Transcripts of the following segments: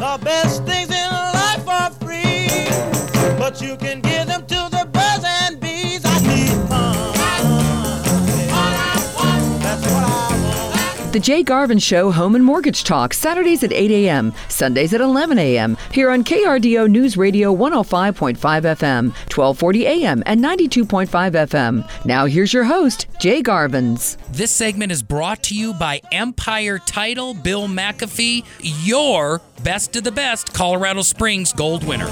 The best things in life are free, but you can give The Jay Garvin Show Home and Mortgage Talk, Saturdays at 8 a.m., Sundays at 11 a.m., here on KRDO News Radio 105.5 FM, 1240 a.m., and 92.5 FM. Now here's your host, Jay Garvens. This segment is brought to you by Empire Title, Bill McAfee, your best of the best Colorado Springs gold winner.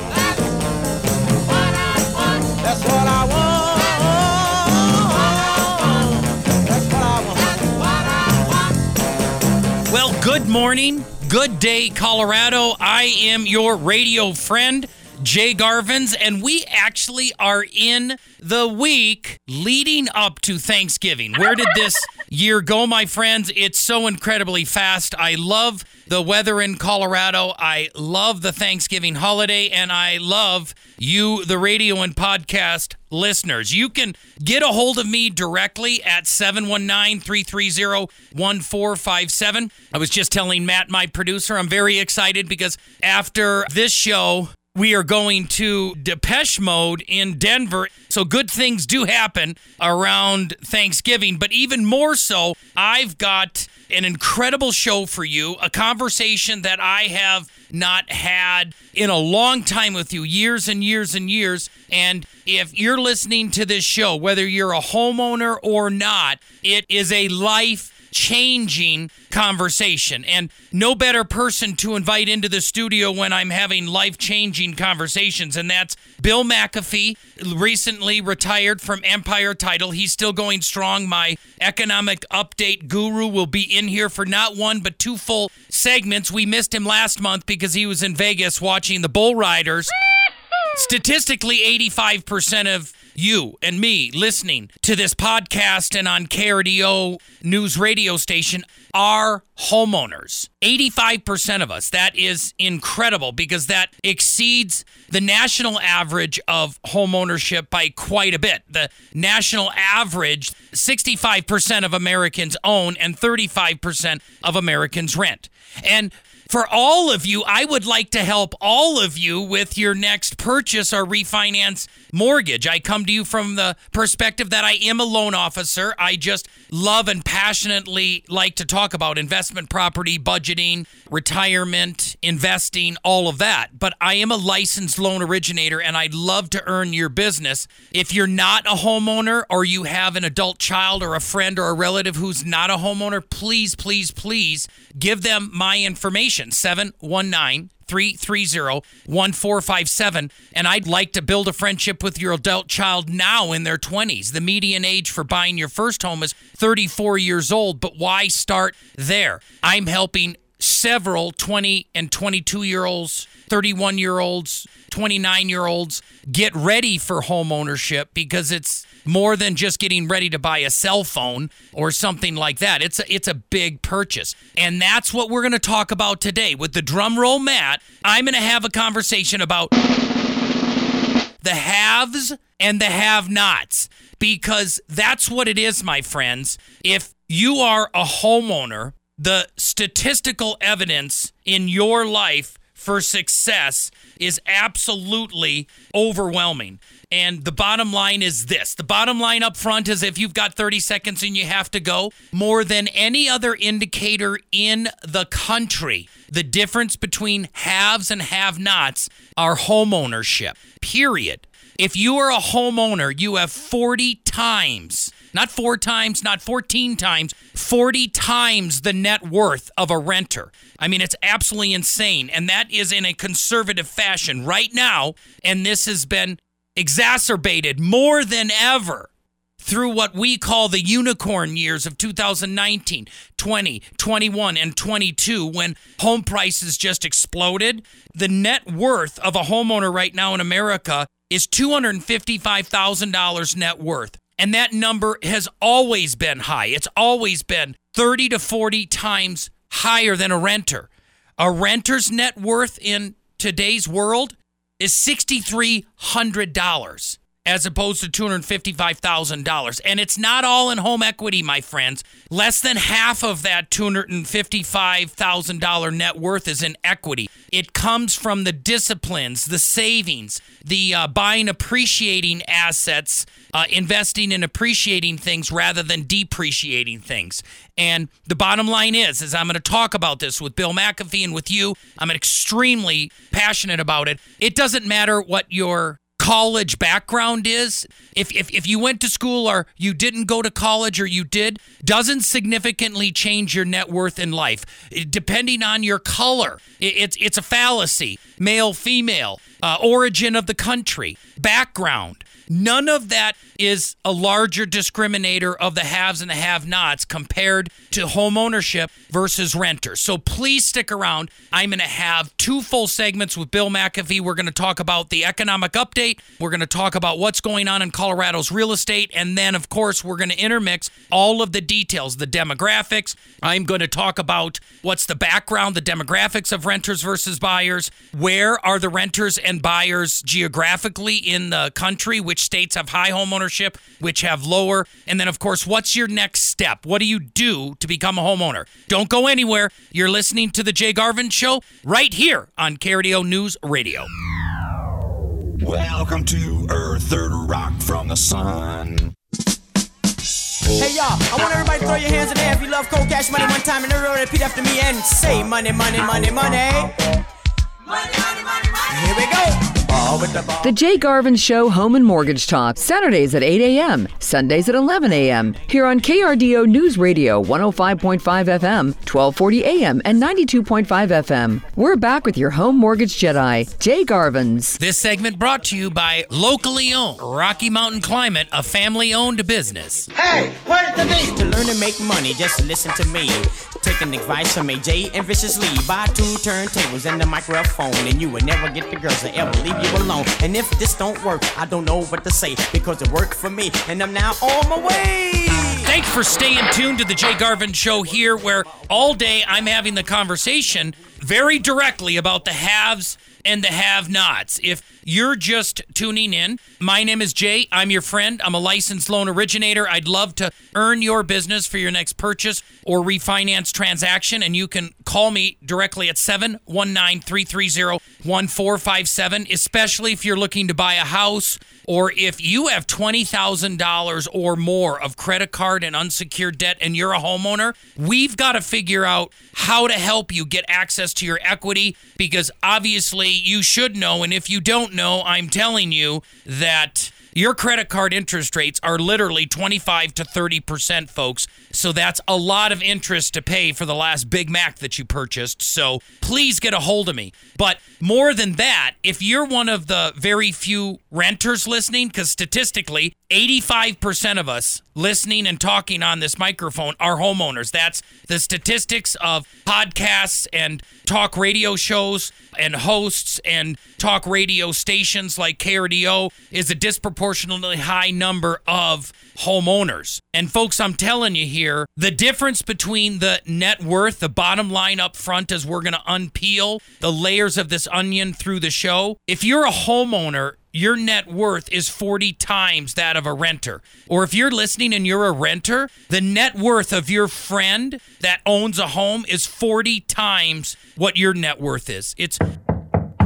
Good morning, good day, Colorado. I am your radio friend, Jay Garvens, and we actually are in the week leading up to Thanksgiving. Where did this year go, my friends? It's so incredibly fast. I love the weather in Colorado. I love the Thanksgiving holiday, and I love you, the radio and podcast listeners. You can get a hold of me directly at 719 330 1457. I was just telling Matt, my producer, I'm very excited because after this show, we are going to Depeche Mode in Denver. So good things do happen around Thanksgiving, but even more so, I've got an incredible show for you, a conversation that I have not had in a long time with you, years and years and years. And if you're listening to this show, whether you're a homeowner or not, it is a life changing conversation. And no better person to invite into the studio when I'm having life changing conversations. And that's Bill McAfee, recently retired from Empire Title. He's still going strong. My economic update guru will be in here for not one, but two full segments. We missed him last month because he was in Vegas watching the Bull Riders. Statistically, 85% of you and me listening to this podcast and on KRDO news radio station are homeowners. 85% of us. That is incredible because that exceeds the national average of homeownership by quite a bit. The national average 65% of Americans own and 35% of Americans rent. And for all of you, I would like to help all of you with your next purchase or refinance mortgage. I come to you from the perspective that I am a loan officer. I just love and passionately like to talk about investment property, budgeting, retirement, investing, all of that. But I am a licensed loan originator and I'd love to earn your business. If you're not a homeowner or you have an adult child or a friend or a relative who's not a homeowner, please, please, please give them my information 719 330 1457. And I'd like to build a friendship with your adult child now in their 20s. The median age for buying your first home is 34 years old, but why start there? I'm helping several 20 and 22 year olds, 31 year olds, 29 year olds get ready for home ownership because it's more than just getting ready to buy a cell phone or something like that. It's a, it's a big purchase. And that's what we're going to talk about today. With the drum roll, Matt, I'm going to have a conversation about the haves and the have nots because that's what it is, my friends. If you are a homeowner, the statistical evidence in your life for success is absolutely overwhelming. And the bottom line is this the bottom line up front is if you've got 30 seconds and you have to go, more than any other indicator in the country, the difference between haves and have nots are home ownership, period. If you are a homeowner, you have 40 times, not four times, not 14 times, 40 times the net worth of a renter. I mean, it's absolutely insane. And that is in a conservative fashion right now. And this has been exacerbated more than ever through what we call the unicorn years of 2019, 20, 21, and 22 when home prices just exploded. The net worth of a homeowner right now in America is $255,000 net worth. And that number has always been high. It's always been 30 to 40 times higher than a renter. A renter's net worth in today's world is $6,300. As opposed to $255,000. And it's not all in home equity, my friends. Less than half of that $255,000 net worth is in equity. It comes from the disciplines, the savings, the uh, buying appreciating assets, uh, investing in appreciating things rather than depreciating things. And the bottom line is, is I'm going to talk about this with Bill McAfee and with you. I'm extremely passionate about it. It doesn't matter what your college background is. If, if, if you went to school or you didn't go to college or you did, doesn't significantly change your net worth in life. Depending on your color, it's, it's a fallacy. Male, female, uh, origin of the country, background. None of that is a larger discriminator of the haves and the have nots compared to home ownership versus renters. So please stick around. I'm going to have two full segments with Bill McAfee. We're going to talk about the economic update. We're going to talk about what's going on in Colorado's real estate. And then, of course, we're going to intermix all of the details, the demographics. I'm going to talk about what's the background, the demographics of renters versus buyers. Where are the renters and buyers geographically in the country? Which states have high home ownership, which have lower? And then, of course, what's your next step? What do you do to become a homeowner? Don't go anywhere. You're listening to The Jay Garvin Show right here on KRDO News Radio. Welcome to Earth, third rock from the sun. Hey y'all, I want everybody to throw your hands in the air if you love cold cash money one time in a row. Repeat after me and say money, money, money, money. Money, money, money, money. Here we go. The Jay Garvin Show Home and Mortgage Talk, Saturdays at 8 a.m., Sundays at 11 a.m. Here on KRDO News Radio 105.5 FM, 1240 a.m., and 92.5 FM. We're back with your home mortgage Jedi, Jay Garvens. This segment brought to you by locally owned Rocky Mountain Climate, a family owned business. Hey, where's the meat? To learn to make money, just listen to me. Taking advice from AJ and Viciously. Buy two turntables and the microphone, and you will never get the girls to ever leave you alone. And if this don't work, I don't know what to say because it worked for me, and I'm now on my way. Thanks for staying tuned to the Jay Garvin Show here, where all day I'm having the conversation very directly about the haves and the have nots. If you're just tuning in, my name is Jay. I'm your friend. I'm a licensed loan originator. I'd love to earn your business for your next purchase or refinance transaction. And you can call me directly at 719 330 1457, especially if you're looking to buy a house or if you have $20,000 or more of credit card and unsecured debt and you're a homeowner. We've got to figure out how to help you get access to your equity because obviously you should know. And if you don't know, I'm telling you that your credit card interest rates are literally 25 to 30%, folks. So that's a lot of interest to pay for the last Big Mac that you purchased. So please get a hold of me. But more than that, if you're one of the very few renters listening, because statistically, 85% of us listening and talking on this microphone are homeowners. That's the statistics of podcasts and talk radio shows and hosts and talk radio stations like KRDO is a disproportionately high number of homeowners. And folks, I'm telling you here, the difference between the net worth, the bottom line up front as we're going to unpeel the layers of this onion through the show. If you're a homeowner, your net worth is 40 times that of a renter. Or if you're listening and you're a renter, the net worth of your friend that owns a home is 40 times what your net worth is. It's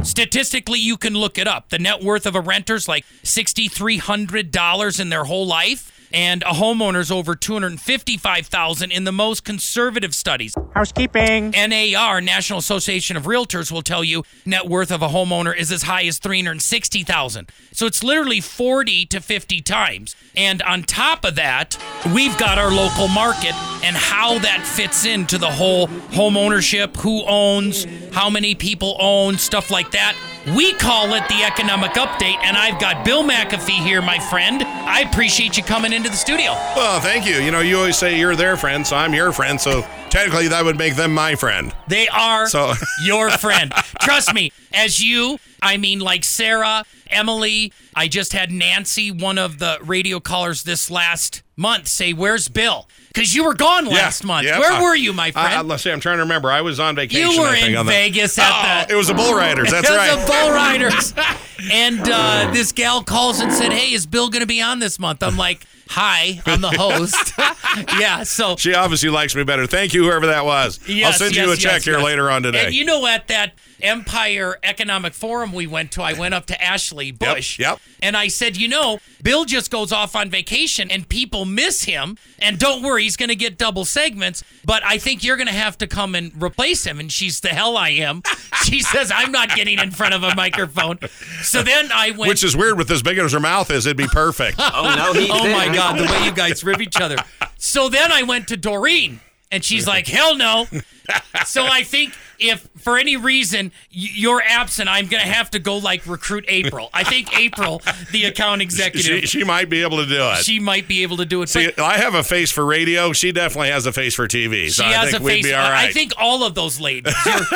statistically you can look it up. The net worth of a renter's like $6300 in their whole life and a homeowner's over 255,000 in the most conservative studies. Housekeeping. NAR, National Association of Realtors, will tell you net worth of a homeowner is as high as 360,000. So it's literally 40 to 50 times. And on top of that, we've got our local market and how that fits into the whole home ownership, who owns, how many people own, stuff like that. We call it the economic update, and I've got Bill McAfee here, my friend. I appreciate you coming into the studio. Well, thank you. You know, you always say you're their friend, so I'm your friend. So technically, that would make them my friend. They are So- your friend. Trust me, as you, I mean, like Sarah, Emily, I just had Nancy, one of the radio callers this last month, say, Where's Bill? Because you were gone last month. yeah. Where I- were you, my I, I, friend? let's see, I'm trying to remember. I was on vacation. you were I in on the- Vegas at Oh, the. it was the Bull Riders. That's right. it was the Bull Riders. and uh, this gal calls and said, "Hey, is Bill going to be on this month?" I'm like, "Hi, I'm the host." yeah, so She obviously likes me better. Thank you, whoever that was. I'll Yes, send you a check yes, here yes. later on today. And you know, at that Empire Economic Forum we went to, I went up to Ashley Bush. yep. And I said, you know, Bill just goes off on vacation and people miss him. And don't worry, he's going to get double segments. But I think you're going to have to come and replace him. And she's the hell I am. She says, I'm not getting in front of a microphone. So then I went. Which is weird with as big as her mouth is, it'd be perfect. Oh no, he's Oh my. God, the way you guys rib each other. So then I went to Doreen, and she's like, hell no. So I think if for any reason y- you're absent, I'm going to have to go like recruit April. I think April, the account executive, she, she might be able to do it. she might be able to do it. See, but I have a face for radio. She definitely has a face for TV. So she I has think a we'd face. be all right. I think all of those ladies.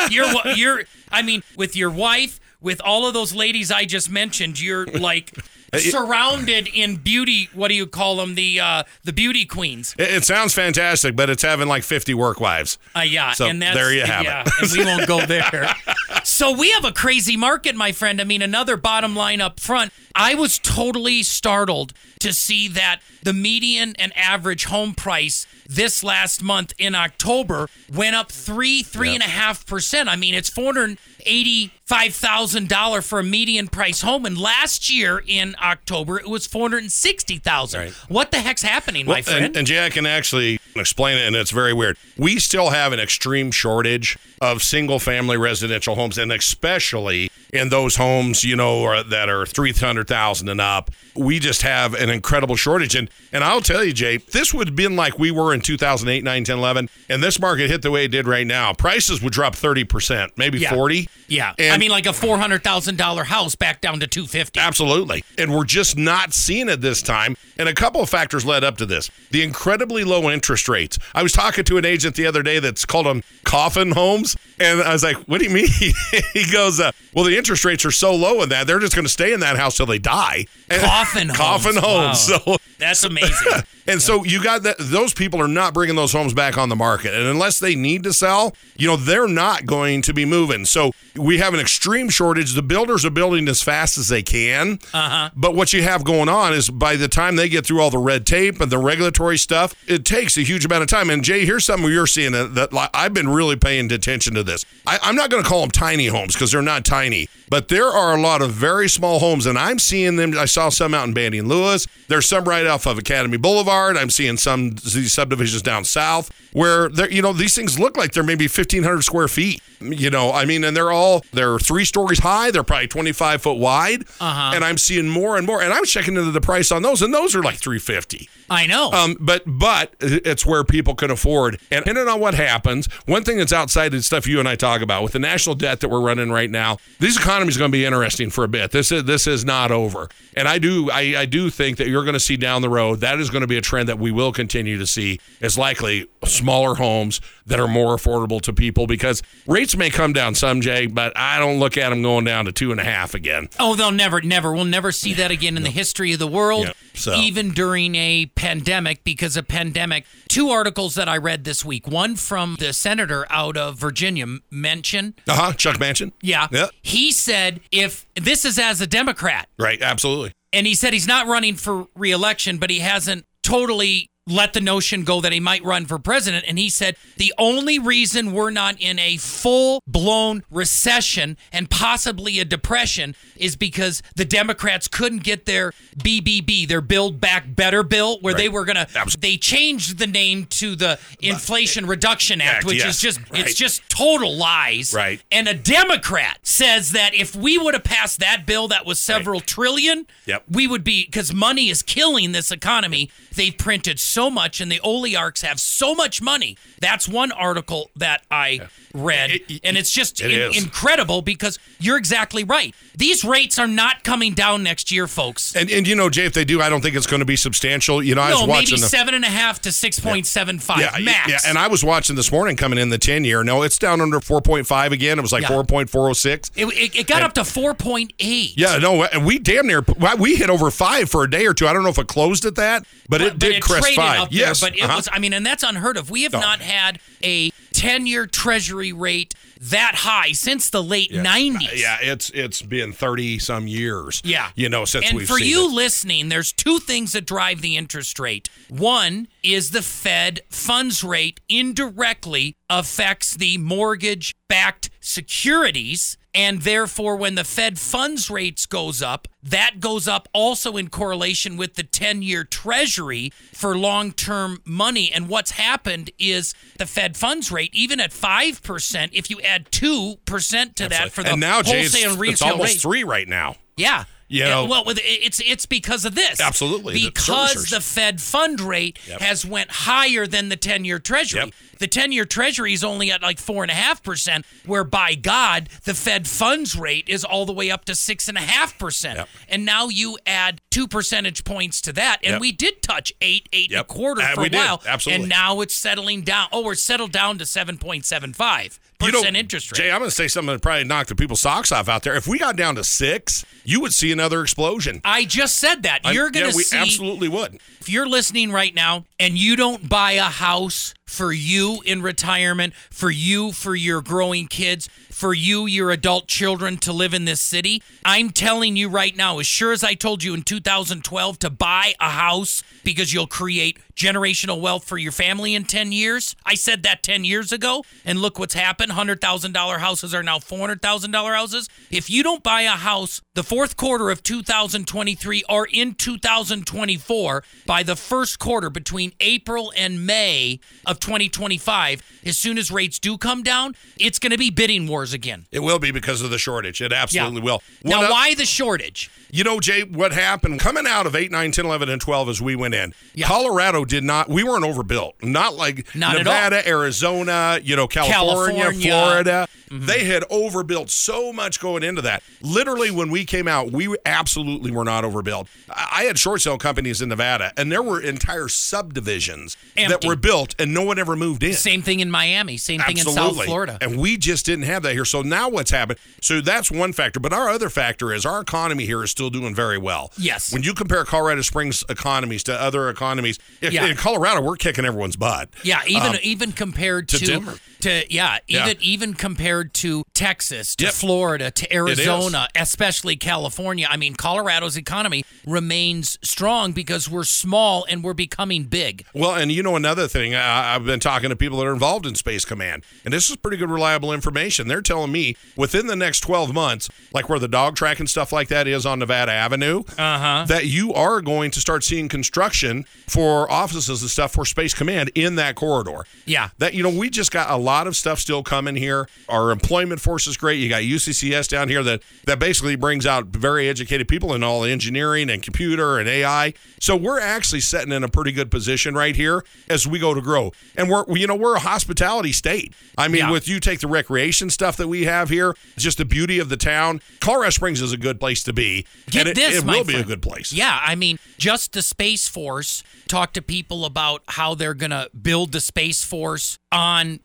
You're, you're, you're, I mean, with your wife, with all of those ladies I just mentioned, you're like uh, surrounded in beauty. What do you call them? The uh, the beauty queens. It, it, sounds fantastic, but it's having like fifty work wives. Uh, yeah, so and there you have yeah, it. and we won't go there. so we have a crazy market, my friend. I mean, another bottom line up front. I was totally startled to see that the median and average home price this last month in October went up three, three yep. and a half percent. I mean, it's four hundred eighty $5,000 for a median price home. And last year in October, it was 460000 right. What the heck's happening, well, my friend? And, and I can actually explain it, and it's very weird. We still have an extreme shortage of single family residential homes, and especially in those homes, you know, or, that are 300,000 and up. We just have an incredible shortage. And, and I'll tell you, Jay, this would have been like we were in 2008, 9, 10, 11, and this market hit the way it did right now. Prices would drop 30%, maybe Yeah. 40 yeah, I mean, like a four hundred thousand dollar house back down to two fifty. Absolutely. And we're just not seeing it this time. And a couple of factors led up to this. The incredibly low interest rates. I was talking to an agent the other day that's called them coffin homes. And I was like, what do you mean? he goes, uh, well, the interest rates are so low in that, they're just going to stay in that house till they die. Coffin homes. Coffin homes. Wow. So That's amazing. and so you got that those people are not bringing those homes back on the market. And unless they need to sell, you know, they're not going to be moving. So we have an extreme shortage. The builders are building as fast as they can. Uh-huh. But what you have going on is by the time they get through all the red tape and the regulatory stuff, it takes a huge amount of time. And Jay, here's something you're seeing that, that like, I've been really paying attention to this. I, I'm not going to call them tiny homes because they're not tiny, but there are a lot of very small homes, and I'm seeing them. I saw some out in Banning Lewis. There's some right off of Academy Boulevard. I'm seeing some these subdivisions down south where they're, you know, these things look like they're maybe 1,500 square feet. You know, I mean, and they're all they're three stories high. They're probably 25 foot wide, uh-huh. and I'm seeing more and more. And I'm checking into the price on those, and those are like 350. I know. Um, but but it's where people can afford. And depending on what happens, one thing that's outside of the stuff you and I talk about with the national debt that we're running right now, this economy is going to be interesting for a bit. This is this is not over. And I do I, I do think that you're going to see down the road that is going to be a trend that we will continue to see. Is likely smaller homes that are more affordable to people because rates may come down some, Jay, but I don't look at them going down to two and a half again. oh, they'll never, never, we'll never see that again in the history of the world, Yeah, so- even during a pandemic, because a pandemic. Two articles that I read this week. One from the senator out of Virginia, mentioned. Uh huh. Chuck Manchin. Yeah. Yeah. He said if this is as a Democrat, Right. Absolutely. and he said he's not running for reelection, but he hasn't totally let the notion go that he might run for president. And he said the only reason we're not in a full blown recession and possibly a depression is because the Democrats couldn't get their BBB, their Build Back Better bill, where they were going to, they changed the name to the Inflation Reduction Act, Act, which yes. is just, Right. it's just total lies. Right. And a Democrat says that if we would have passed that bill that was several trillion, Yep. we would be because money is killing this economy. They've printed so much, and the oligarchs have so much money. That's one article that I read, It- it- and it's just it in- incredible because you're exactly right. These rates are not coming down next year, folks. And, and you know, Jay, if they do, I don't think it's going to be substantial. You know, I was watching maybe the seven and a half to six point seven five yeah, max. yeah, and I was watching this morning coming in the ten year. No, it's down under four point five again. It was like Yeah. four point four oh six. it, it, got up to four point eight. Yeah, no, and we damn near we hit over five for a day or two. I don't know if it closed at that, but, it did crest traded five. Up there, yes, but it uh-huh. was. I mean, and that's unheard of. We have No. not had a ten-year Treasury rate that high since the late 90s. Yeah, it's it's been thirty some years. Yeah. you know since and we've for you it. listening, there's two things that drive the interest rate. One is the Fed funds rate indirectly affects the mortgage backed securities. And therefore, when the Fed funds rates goes up, that goes up also in correlation with the 10 year treasury for long term money. And what's happened is the Fed funds rate, even at 5%, if you add 2% to that for the and now Jay, wholesale it's, and retail it's almost rate. three right now. Yeah. You Yeah, know- well, it's it's because of this. Absolutely, Because servicers. the Fed fund rate Yep. has went higher than the ten-year Treasury. Yep. The ten-year Treasury is only at like four and a half percent, where by God, the Fed funds rate is all the way up to six and a half percent. And now you add two percentage points to that, and Yep. we did touch eight, eight and a quarter Uh, for a did. while, Absolutely. and now it's settling down. Oh, we're settled down to seven point seven five You know, percent interest rate. Jay, I'm going to say something that probably knocked the people's socks off out there. If we got down to six, you would see another explosion. I just said that. You're going yeah, to we see absolutely would. if you're listening right now and you don't buy a house for you in retirement, for you, for your growing kids, for you, your adult children to live in this city, I'm telling you right now, as sure as I told you in 2012 to buy a house because you'll create generational wealth for your family in 10 years. I said that 10 years ago, and look what's happened. $100,000 houses are now $400,000 houses. If you don't buy a house the fourth quarter of 2023 or in 2024 by the first quarter between April and May of 2025, as soon as rates do come down, it's going to be bidding wars again. It will be because of the shortage. It absolutely will. Now, One oth- why the shortage? You know, Jay, what happened coming out of 8, 9, 10, 11, and 12 as we went in, Yeah. Colorado did not, we weren't overbuilt. Not like Not. Nevada, Arizona, you know, California, California. Florida. Mm-hmm. They had overbuilt so much going into that. Literally, when we came out, we absolutely were not overbuilt. I had short sale companies in Nevada, and there were entire subdivisions that were built, and no one ever moved in. Same thing in Miami, same thing in South Florida. And we just didn't have that here. So now what's happened? So that's one factor. But our other factor is our economy here is still doing very well. Yes. When you compare Colorado Springs economies to other economies, in- Yeah. in Colorado, we're kicking everyone's butt. Yeah, even Um, even compared to to Denver. To yeah, Yeah. even even compared to Texas, to Yep. Florida, to. Arizona, especially California. I mean, Colorado's economy remains strong because we're small and we're becoming big. Well, and you know another thing, I, I've been talking to people that are involved in Space Command, and this is pretty good, reliable information. They're telling me within the next 12 months, like where the dog track and stuff like that is on Nevada Avenue, uh-huh. that you are going to start seeing construction for offices and stuff for Space Command in that corridor. Yeah. That you know, we just got a lot of stuff still coming here. Our employment force is great. You got UCCS down here that that basically brings out very educated people in all engineering and computer and AI. So we're actually sitting in a pretty good position right here as we go to grow. And we're you know we're a hospitality state. I mean, Yeah. with you take the recreation stuff that we have here, just the beauty of the town. Colorado Springs is a good place to be. Get and it, this, it my will be a good place. Yeah, I mean, just the Space Force. Talk to people about how they're going to build the Space Force on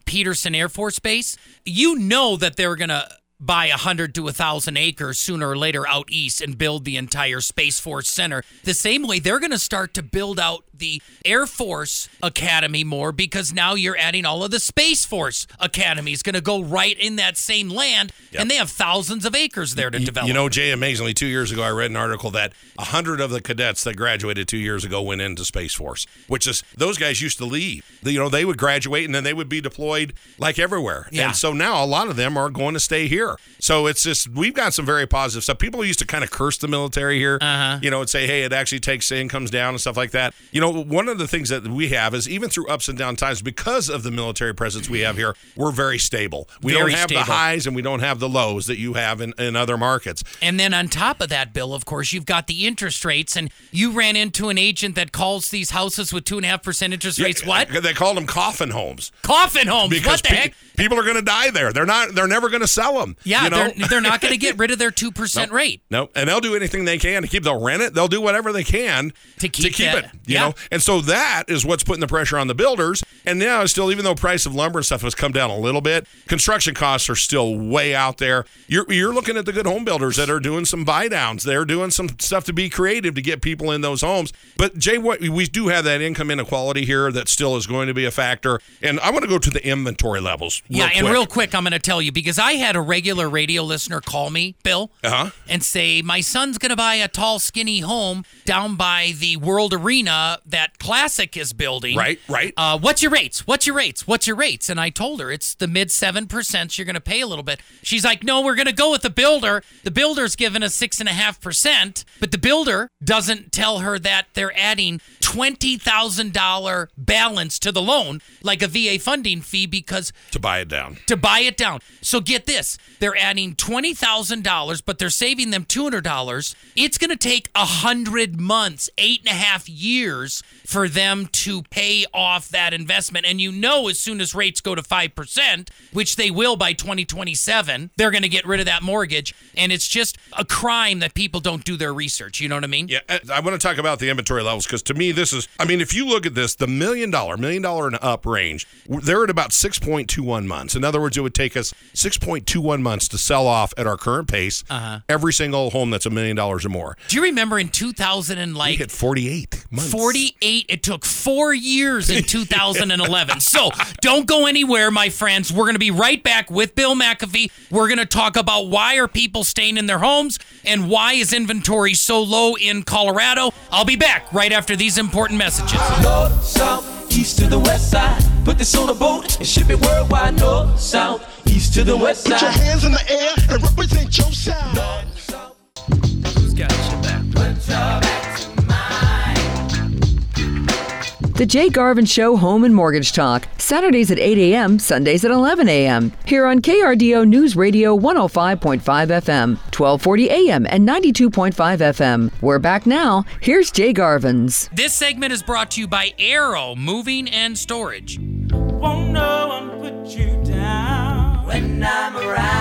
Air Force Base. You know that they're going to buy a hundred to a thousand acres sooner or later out east and build the entire Space Force Center. The same way they're going to start to build out the Air Force Academy more because now you're adding all of the Space Force Academy is going to go right in that same land, and they have thousands of acres there to Y- develop. You know, Jay, amazingly, two years ago, I read an article that 100 of the cadets that graduated two years ago went into Space Force, which is those guys used to leave. You know, they would graduate and then they would be deployed like everywhere. Yeah. And so now a lot of them are going to stay here. So it's just, we've got some very positive stuff. People used to kind of curse the military here, Uh-huh. you know, and say, hey, it actually takes incomes down and stuff like that. You know, one of the things that we have is even through ups and down times, because of the military presence we have here, we're very stable. We Very don't have stable. the highs and we don't have the lows that you have in, in other markets. And then on top of that, Bill, of course, you've got the interest rates, and you ran into an agent that calls these houses with two and a half percent interest rates. What? They called them coffin homes Coffin homes. because what the pe- heck? people are going to die there. They're not. They're never going to sell them. Yeah, you know? they're, they're not going to get rid of their 2% rate. No, and they'll do anything they can to keep. They'll rent it. They'll do whatever they can To keep it. that- You yeah. know, and so that is what's putting the pressure on the builders. And now, still, even though price of lumber and stuff has come down a little bit, construction costs are still way out there. You're you're looking at the good home builders that are doing some buy downs. They're doing some stuff to be creative to get people in those homes. But Jay, what we do have that income inequality here that still is going to be a factor. And I want to go to the inventory levels. Yeah, and quick. real quick, I'm going to tell you because I had a regular radio listener call me, Bill, Uh-huh. and say, My son's going to buy a tall, skinny home down by the World Arena that Classic is building. Right, right. Uh, what's your rates? What's your rates? What's your rates? And I told her it's the mid 7%. You're going to pay a little bit. She's like, No, we're going to go with the builder. The builder's giving us 6.5%, but the builder doesn't tell her that they're adding $20,000 balance to the loan, like a VA funding fee, because to buy it down. to buy it down. So get this they're adding $20,000, but they're saving them $200. It's going to take a 100 months, eight and a half years for them to pay off that investment. And you know, as soon as rates go to 5%, which they will by 2027, they're going to get rid of that mortgage. And it's just a crime that people don't do their research. You know what I mean? Yeah, I I want to talk about the inventory levels because to me, this is, I mean, if you look at this, the million dollar, million dollar and up range, they're at about 6.21 months. In other words, it would take us 6.21 months to sell off at our current pace uh-huh. every single home that's a million dollars or more. Do you remember in 2000 and We like hit 48 months. 48. It took four years in 2011. so don't go anywhere, my friends. We're going to be right back with Bill McAfee. We're going to talk about why are people staying in their homes and why is inventory so low in Colorado. I'll be back right after these important messages. North, south, east to the west side. Put this on a boat and ship it worldwide. North, south, east to the west side. Put your side. hands in the air and represent your sound. The Jay Garvin Show Home and Mortgage Talk, Saturdays at 8 a.m., Sundays at 11 a.m. Here on KRDO News Radio 105.5 FM, 1240 a.m., and 92.5 FM. We're back now. Here's Jay Garvens. This segment is brought to you by Arrow Moving and Storage. Won't no one put you down when I'm around.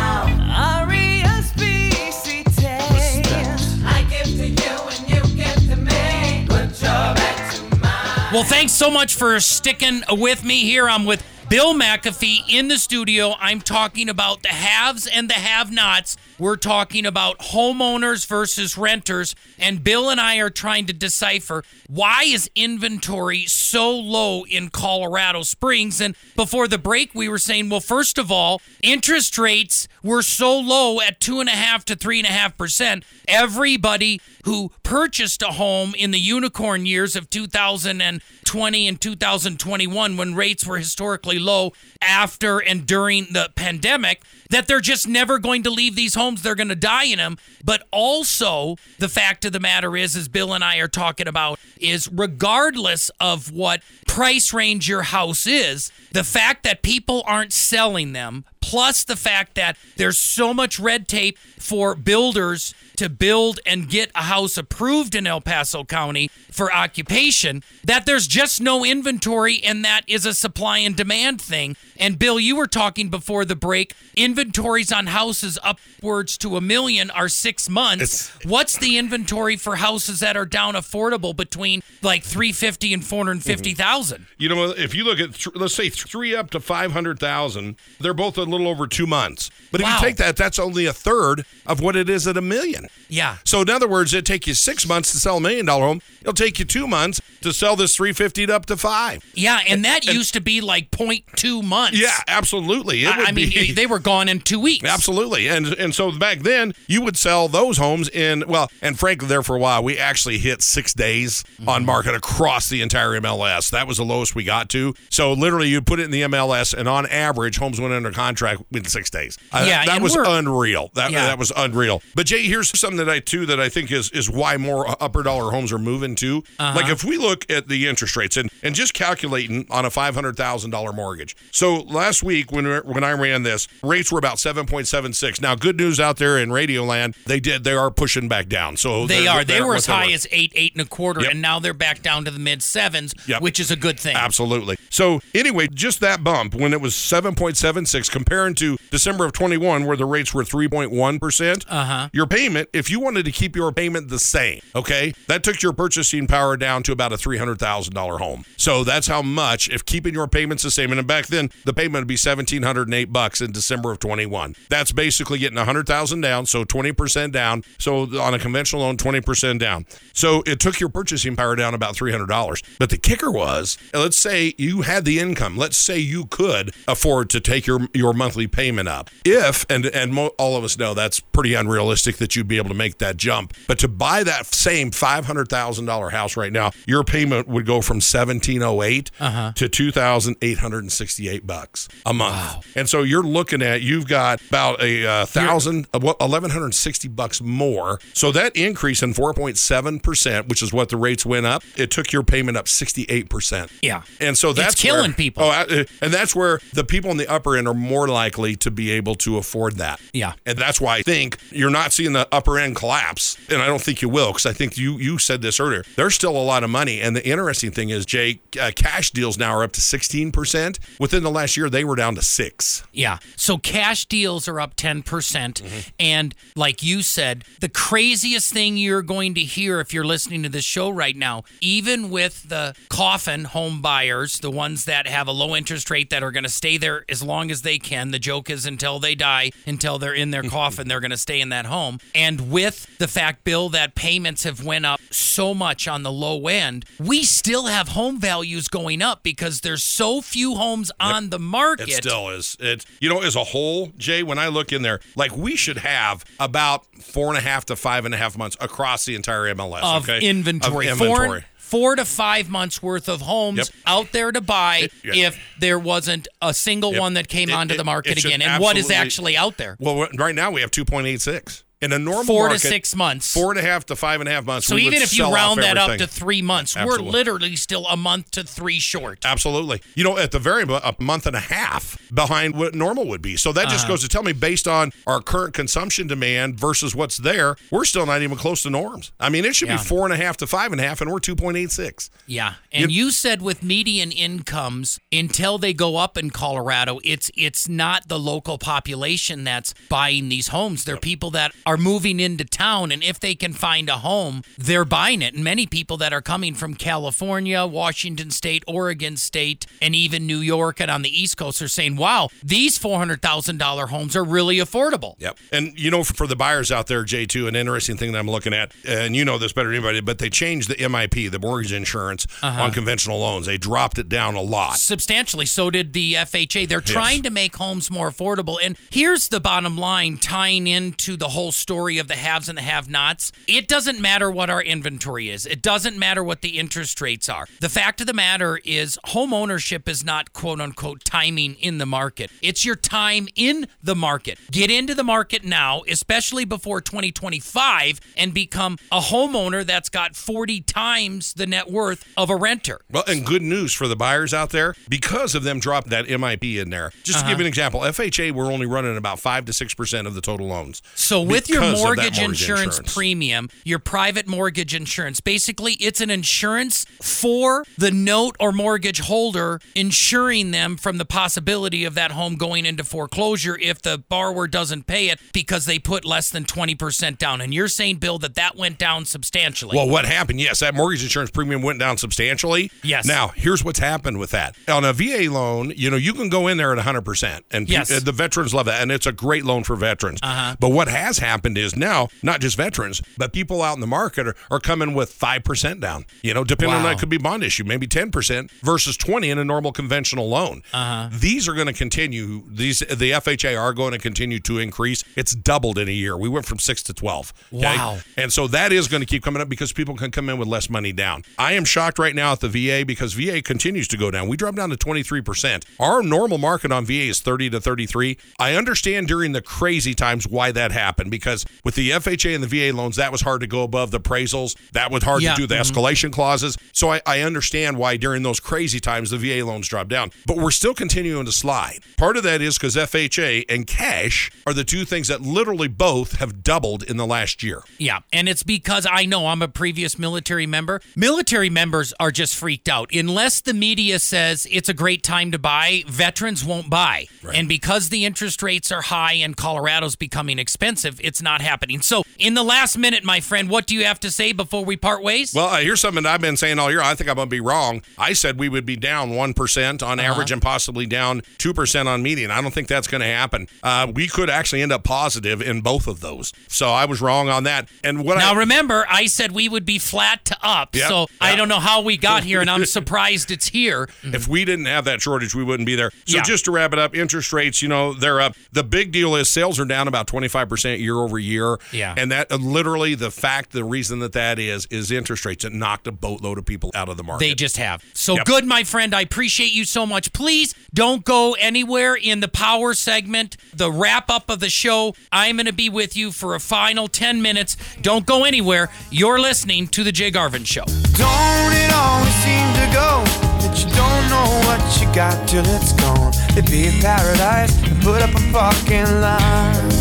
Well, thanks so much for sticking with me here. I'm with Bill McAfee in the studio. I'm talking about the haves and the have nots. We're talking about homeowners versus renters. And Bill and I are trying to decipher why is inventory so low in Colorado Springs? And before the break, we were saying, well, first of all, interest rates were so low at two and a half to three and a half percent. Everybody who purchased a home in the unicorn years of 2020 and 2021, when rates were historically low after and during the pandemic, that they're just never going to leave these homes. They're going to die in them. But also, the fact of the matter is, as Bill and I are talking about, is regardless of what price range your house is, the fact that people aren't selling them, plus the fact that there's so much red tape for builders to build and get a house approved in El Paso County for occupation, that there's just no inventory and that is a supply and demand thing. And Bill, you were talking before the break, inventories on houses upwards to a million are six months. What's the inventory for houses that are down affordable between like 350 and 450,000? Mm-hmm. You know, if you look at, let's say three up to 500,000, they're both a little over two months. But if Wow. you take that, that's only a third of what it is at a million. Yeah. So in other words, it'd take you six months to sell a million dollar home. It'll take you two months to sell this 350 to up to five. Yeah, and that used to be like 0.2 months. Yeah, absolutely. It I, I mean, be- they were gone in two weeks. Absolutely. And and so back then you would sell those homes in well, and frankly there for a while we actually hit 6 days Mm-hmm. on market across the entire MLS. That was the lowest we got to. So literally you put it in the MLS and on average homes went under contract within 6 days. Yeah, that was unreal. That Yeah. that was unreal. But Jay, here's something that I too that I think is is why more upper dollar homes are moving to. Uh-huh. Like if we look at the interest rates and and just calculating on a $500,000 mortgage. So last week when when I ran this, rates were about 7.76. Now good news out there in Radio Land, they did they are pushing back down. So They are. They were as high were. as eight, eight and a quarter, Yep. and now they're back down to the mid sevens, Yep. which is a good thing. Absolutely. So anyway, just that bump when it was 7.76 comparing to December of 20 21, where the rates were 3.1%, uh-huh. your payment, if you wanted to keep your payment the same, okay, that took your purchasing power down to about a $300,000 home. So that's how much, if keeping your payments the same, and back then the payment would be 1708 bucks in December of 21. That's basically getting 100,000 down, so 20% down. So on a conventional loan, 20% down. So it took your purchasing power down about $300. But the kicker was, let's say you had the income. Let's say you could afford to take your your monthly payment up. If and and mo- all of us know that's pretty unrealistic that you'd be able to make that jump. But to buy that same five hundred thousand dollar house right now, your payment would go from seventeen oh eight to two thousand eight hundred and sixty eight bucks a month. And so you're looking at you've got about a uh, thousand eleven hundred sixty bucks more. So that increase in four point seven percent, which is what the rates went up, it took your payment up sixty eight percent. Yeah. And so that's killing where- people. Oh, uh, and that's where the people on the upper end are more likely to be able to afford that. Yeah. And that's why I think you're not seeing the upper end collapse, and I don't think you will, because I think you you said this earlier. There's still a lot of money, and the interesting thing is, Jay, uh, cash deals now are up to 16 percent. Within the last year, they were down to six. Yeah. So cash deals are up 10%. percent Mm-hmm. And like you said, the craziest thing you're going to hear if you're listening to this show right now, even with the coffin home buyers, the ones that have a low interest rate that are going to stay there as long as they can, the joke is until they die, until they're in their coffin, they're going to stay in that home. And with the fact, Bill, that payments have went up so much on the low end, we still have home values going up because there's so few homes on the market. It still is. It you know, as a whole, Jay, when I look in there, like we should have about four and a half to five and a half months across the entire MLS of okay? inventory. Of inventory. Four to five months worth of homes Yep. out there to buy It- yeah. if there wasn't a single Yep. one that came It- onto it- the market again. And what is actually out there? Well, right now we have two point eight six in a normal Four market, to six months. four and a half to five and a half months. so even if you round that up to three months, Absolutely. we're literally still a month to three short. Absolutely. You know, at the very a month and a half behind what normal would be. So that just Uh-huh. goes to tell me, based on our current consumption demand versus what's there, we're still not even close to norms. I mean, it should Yeah. be four and a half to five and a half, and we're two point eight six. Yeah, and you said with median incomes until they go up in Colorado, it's it's not the local population that's buying these homes. They're people that are moving into town, and if they can find a home, they're buying it. And many people that are coming from California, Washington State, Oregon State, and even New York and on the East Coast are saying, "Wow, these four hundred thousand dollar homes are really affordable." Yep. And you know, for, the buyers out there, J2, an interesting thing that I'm looking at, and you know this better than anybody, but they changed the MIP, the mortgage insurance Uh-huh. on conventional loans. They dropped it down a lot. substantially. So did the FHA. They're trying to make homes more affordable. And here's the bottom line tying into the whole story of the haves and the have nots. It doesn't matter what our inventory is, it doesn't matter what the interest rates are. The fact of the matter is, home ownership is not quote unquote timing in the market, it's your time in the market. Get into the market now, especially before 2025, and become a homeowner that's got 40 times the net worth of a renter. Well, and good news for the buyers out there because of them dropping that MIP in there. Just Uh-huh. to give you an example, FHA we're only running about five to six percent of the total loans. So with your that mortgage, insurance, insurance. premium, your private mortgage insurance, basically it's an insurance for the note or mortgage holder, insuring them from the possibility of that home going into foreclosure if the borrower doesn't pay it because they put less than 20% down. And you're saying, Bill, that that went down substantially. Well, what happened? Yes, that mortgage insurance premium went down substantially. Yes. Now, here's what's happened with that. On a VA loan, you know, you can go in there at 100%. And Yes. uh, the veterans love that. And it's a great loan for veterans. Uh-huh. But what has happened is now, not just veterans, but people out in the market are, are coming with 5% down. You know, depending on that could be bond issue, maybe 10% versus 20 in a normal conventional loan. Uh-huh. These are going to continue. These The FHA are going to continue to increase. It's doubled in a year. We went from 6 to 12. okay? Wow. And so that is going to keep coming up because people can come in with less money down. I am shocked right now at the VA because VA continues to go down. We dropped down to 23%. Our normal market on VA is 30 to 33. I understand during the crazy times why that happened because with the FHA and the VA loans, that was hard to go above the appraisals. That was hard Yeah. to do the mm-hmm. escalation clauses. So I, I understand why during those crazy times the VA loans dropped down. But we're still continuing to slide. Part of that is because FHA and cash are the two things that literally both have doubled in the last year. Yeah, and it's because I know I'm a previous military member. Military members are just freaked out. Unless the media says it's a great time to buy, veterans won't buy. And because the interest rates are high and Colorado's becoming expensive, it's not happening. So, in the last minute, my friend, what do you have to say before we part ways? Well, uh, here's something I've been saying all year. I think I'm going to be wrong. I said we would be down 1% on Uh-huh. average and possibly down 2% on median. I don't think that's going to happen. Uh, we could actually end up positive in both of those. So I was wrong on that. And what now I. remember, I said we would be flat to up. Yep, so I don't know how we got here, and I'm surprised it's here. If we didn't have that shortage, we wouldn't be there. So Yeah. just to wrap it up, interest rates, you know, they're up. The big deal is sales are down about 25% year over year. Yeah. And that uh, literally the fact, the reason that that is, is interest rates. It knocked a boatload of people out of the market. They just have. So Yep. good, my friend. I appreciate you so much. Please don't go anywhere in the power segment, the wrap up of the show. I'm going to be with you for a final 10 minutes. Don't go anywhere. You're listening to The Jay Garvin Show. Don't it always seem to go that you don't know what you got till it's gone? It'd be a paradise and put up a fucking line.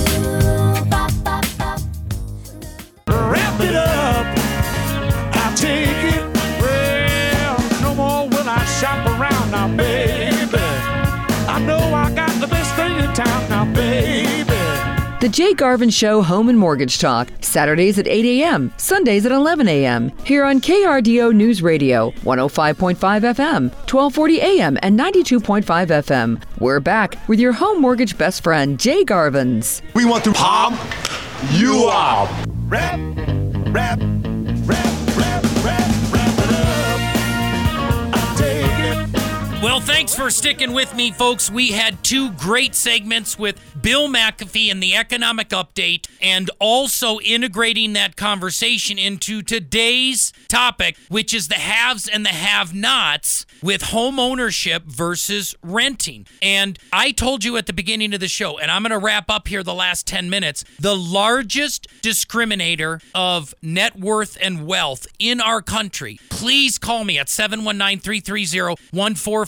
Take it. Well, no more will I shop around now, baby. I know I got the best thing in town now, baby. The Jay Garvens Show Home and Mortgage Talk, Saturdays at 8 a.m., Sundays at 11 a.m. Here on KRDO News Radio, 105.5 FM, 1240 a.m., and 92.5 FM. We're back with your home mortgage best friend, Jay Garvens. We want to palm you up. Wrap, wrap, Well, thanks for sticking with me, folks. We had two great segments with Bill McAfee and the economic update, and also integrating that conversation into today's topic, which is the haves and the have nots with home ownership versus renting. And I told you at the beginning of the show, and I'm going to wrap up here the last 10 minutes the largest discriminator of net worth and wealth in our country. Please call me at 719 330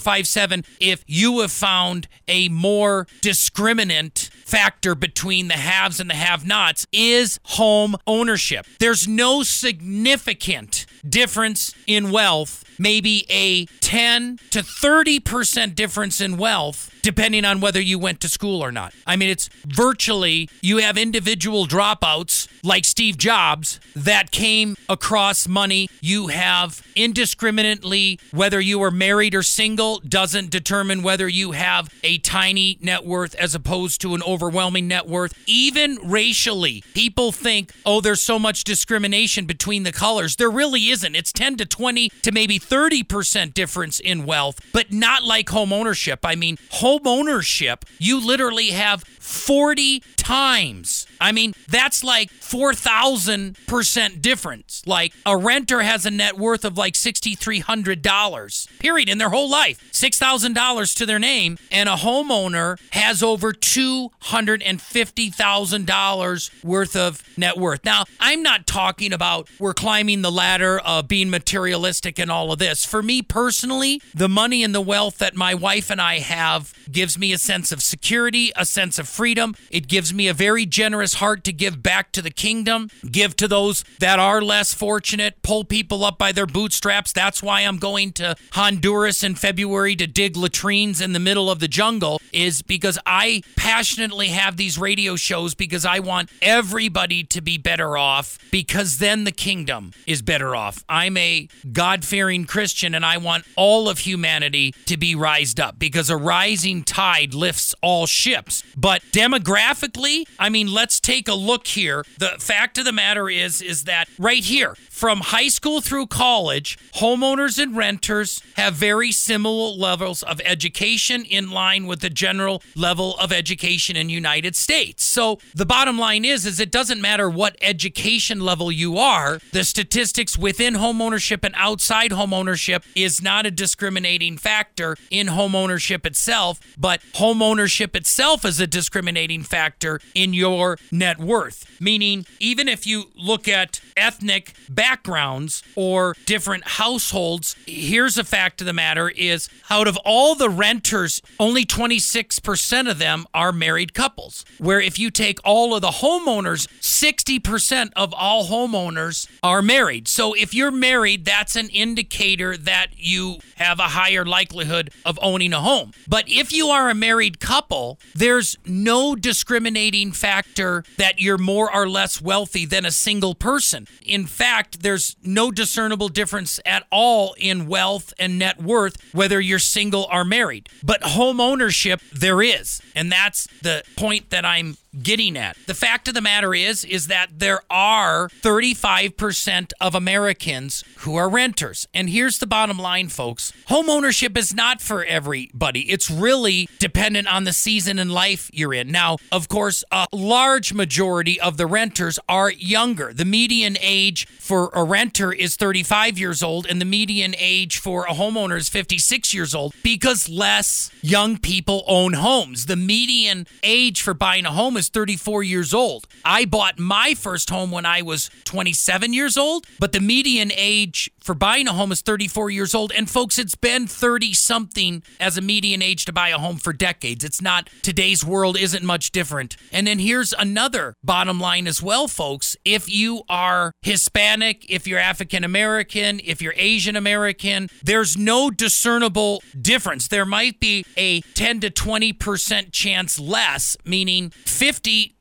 1457 if you have found a more discriminant factor between the haves and the have nots is home ownership. There's no significant difference in wealth, maybe a 10 to 30% difference in wealth depending on whether you went to school or not. I mean, it's virtually you have individual dropouts like Steve Jobs that came across money. You have indiscriminately whether you are married or single doesn't determine whether you have a tiny net worth as opposed to an overwhelming net worth. Even racially, people think, "Oh, there's so much discrimination between the colors." There really isn't. It's 10 to 20 to maybe 30% difference in wealth, but not like home ownership. I mean, home ownership, you literally have 40 times. I mean, that's like 4,000% difference. Like a renter has a net worth of like $6,300, period, in their whole life. $6,000 to their name. And a homeowner has over $250,000 worth of net worth. Now, I'm not talking about we're climbing the ladder of being materialistic and all of this. For me personally, the money and the wealth that my wife and I have gives me a sense of security, a sense of freedom. It gives me a very generous heart to give back to the kingdom, give to those that are less fortunate, pull people up by their bootstraps. That's why I'm going to Honduras in February to dig latrines in the middle of the jungle, is because I passionately have these radio shows because I want everybody to be better off because then the kingdom is better off. I'm a God fearing Christian and I want all of humanity to be rised up because a rising tide lifts all ships. But demographically, I mean, let's take a look here. The fact of the matter is, is that right here, from high school through college, homeowners and renters have very similar levels of education in line with the general level of education in United States. So the bottom line is is it doesn't matter what education level you are, the statistics within homeownership and outside homeownership is not a discriminating factor in homeownership itself, but homeownership itself is a discriminating factor in your net worth. Meaning, even if you look at ethnic backgrounds or different households, here's a fact of the matter is out of all the renters, only 26% of them are married couples. Where if you take all of the homeowners, 60% of all homeowners are married. So if you're married, that's an indicator that you have a higher likelihood of owning a home. But if you are a married couple, there's no discriminating factor that you're more or less wealthy than a single person. In fact, there's no discernible difference at all in wealth and net worth whether you're single or married. But home ownership, there is. And that's the point that I'm getting at. The fact of the matter is is that there are 35% of Americans who are renters. And here's the bottom line folks. Home ownership is not for everybody. It's really dependent on the season in life you're in. Now, of course, a large majority of the renters are younger. The median age for a renter is 35 years old and the median age for a homeowner is 56 years old because less young people own homes. The median age for buying a home is 34 years old. I bought my first home when I was 27 years old, but the median age for buying a home is 34 years old. And folks, it's been 30 something as a median age to buy a home for decades. It's not, today's world isn't much different. And then here's another bottom line as well, folks. If you are Hispanic, if you're African American, if you're Asian American, there's no discernible difference. There might be a 10 to 20% chance less, meaning 50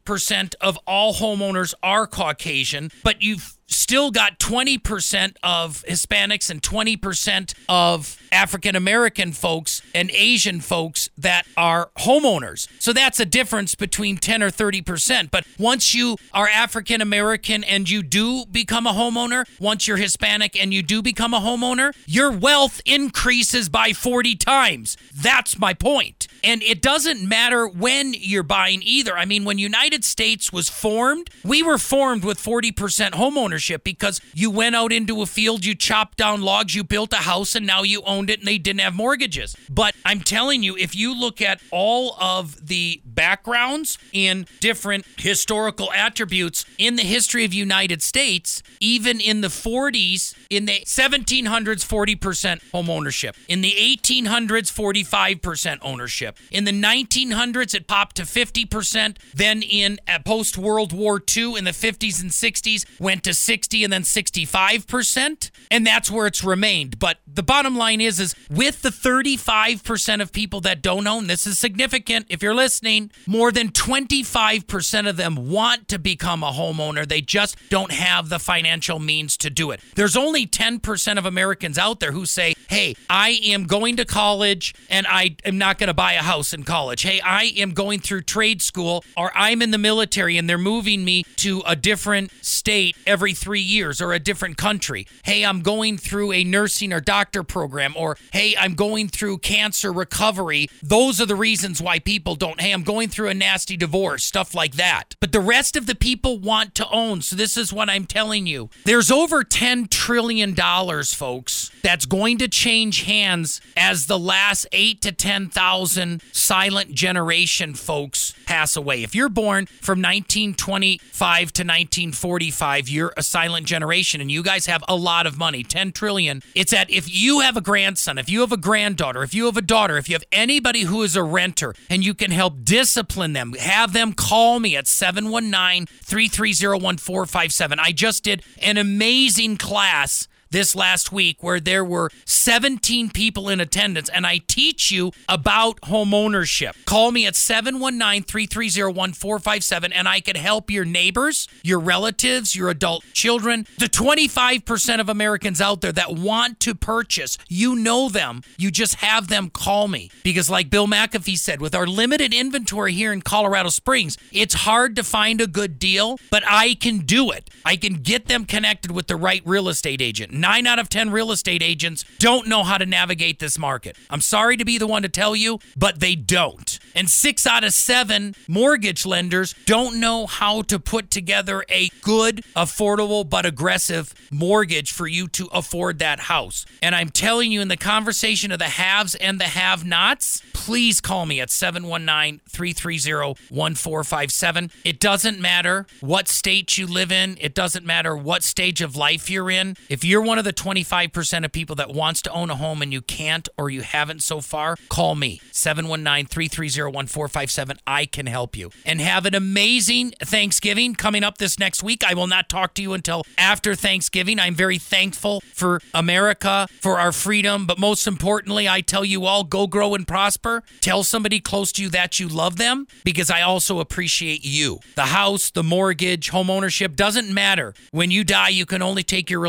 percent of all homeowners are Caucasian, but you've still got 20% of Hispanics and 20% of African American folks and Asian folks that are homeowners. So that's a difference between 10 or 30%. But once you are African American and you do become a homeowner, once you're Hispanic and you do become a homeowner, your wealth increases by 40 times. That's my point. And it doesn't matter when you're buying either. I mean, when United States was formed, we were formed with 40% homeownership because you went out into a field, you chopped down logs, you built a house, and now you owned it and they didn't have mortgages. But I'm telling you, if you look at all of the backgrounds in different historical attributes in the history of United States, even in the 40s, in the 1700s, 40% home ownership. In the 1800s, 45% ownership. In the 1900s, it popped to 50%. Then in post World War II, in the 50s and 60s, went to 60 and then 65%. And that's where it's remained. But the bottom line is, is with the 35% of people that don't own, this is significant. If you're listening, more than 25% of them want to become a homeowner. They just don't have the financial means to do it. There's only 10% of Americans out there who say, hey, I am going to college and I am not going to buy a house in college. Hey, I am going through trade school or I'm in the military and they're moving me to a different state every three years or a different country. Hey, I'm going through a nursing or doctor program or hey, I'm going through cancer recovery. Those are the reasons why people don't. Hey, I'm going through a nasty divorce, stuff like that. But the rest of the people want to own. So this is what I'm telling you. There's over 10 trillion dollars, folks, that's going to change hands as the last 8 to 10,000 silent generation folks pass away. If you're born from 1925 to 1945, you're a silent generation and you guys have a lot of money, 10 trillion. It's that if you have a grandson, if you have a granddaughter, if you have a daughter, if you have anybody who is a renter and you can help discipline them, have them call me at 719 330 1457. I just did an amazing class this last week where there were 17 people in attendance, and I teach you about home ownership. Call me at 719 330 1457, and I can help your neighbors, your relatives, your adult children, the 25% of Americans out there that want to purchase. You know them. You just have them call me. Because, like Bill McAfee said, with our limited inventory here in Colorado Springs, it's hard to find a good deal, but I can do it. I can get them connected with the right real estate agent. Nine out of 10 real estate agents don't know how to navigate this market. I'm sorry to be the one to tell you, but they don't. And six out of seven mortgage lenders don't know how to put together a good, affordable, but aggressive mortgage for you to afford that house. And I'm telling you, in the conversation of the haves and the have nots, please call me at 719 330 1457. It doesn't matter what state you live in, it doesn't matter what stage of life you're in. If you're one of the 25% of people that wants to own a home and you can't or you haven't so far, call me 719 330 1457. I can help you. And have an amazing Thanksgiving coming up this next week. I will not talk to you until after Thanksgiving. I'm very thankful for America, for our freedom, but most importantly, I tell you all go grow and prosper. Tell somebody close to you that you love them because I also appreciate you. The house, the mortgage, home ownership doesn't matter. When you die, you can only take your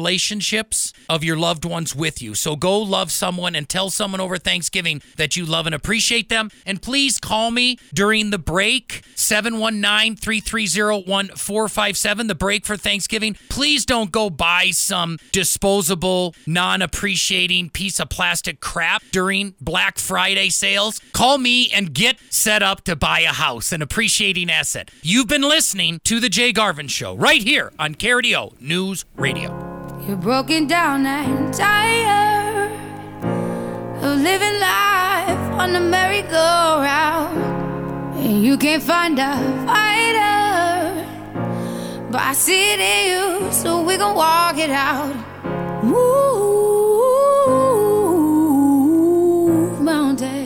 relationships of your loved ones with you. So go love someone and tell someone over Thanksgiving that you love and appreciate them. And please call me during the break 719 330 1457, the break for Thanksgiving. Please don't go buy some disposable, non appreciating piece of plastic crap during Black Friday sales. Call me and get set up to buy a house, an appreciating asset. You've been listening to The Jay Garvens Show right here on KRDO News Radio. You're broken down and tired of living life on the merry-go-round. And you can't find a fighter, but I see it in you, so we gon' walk it out. Move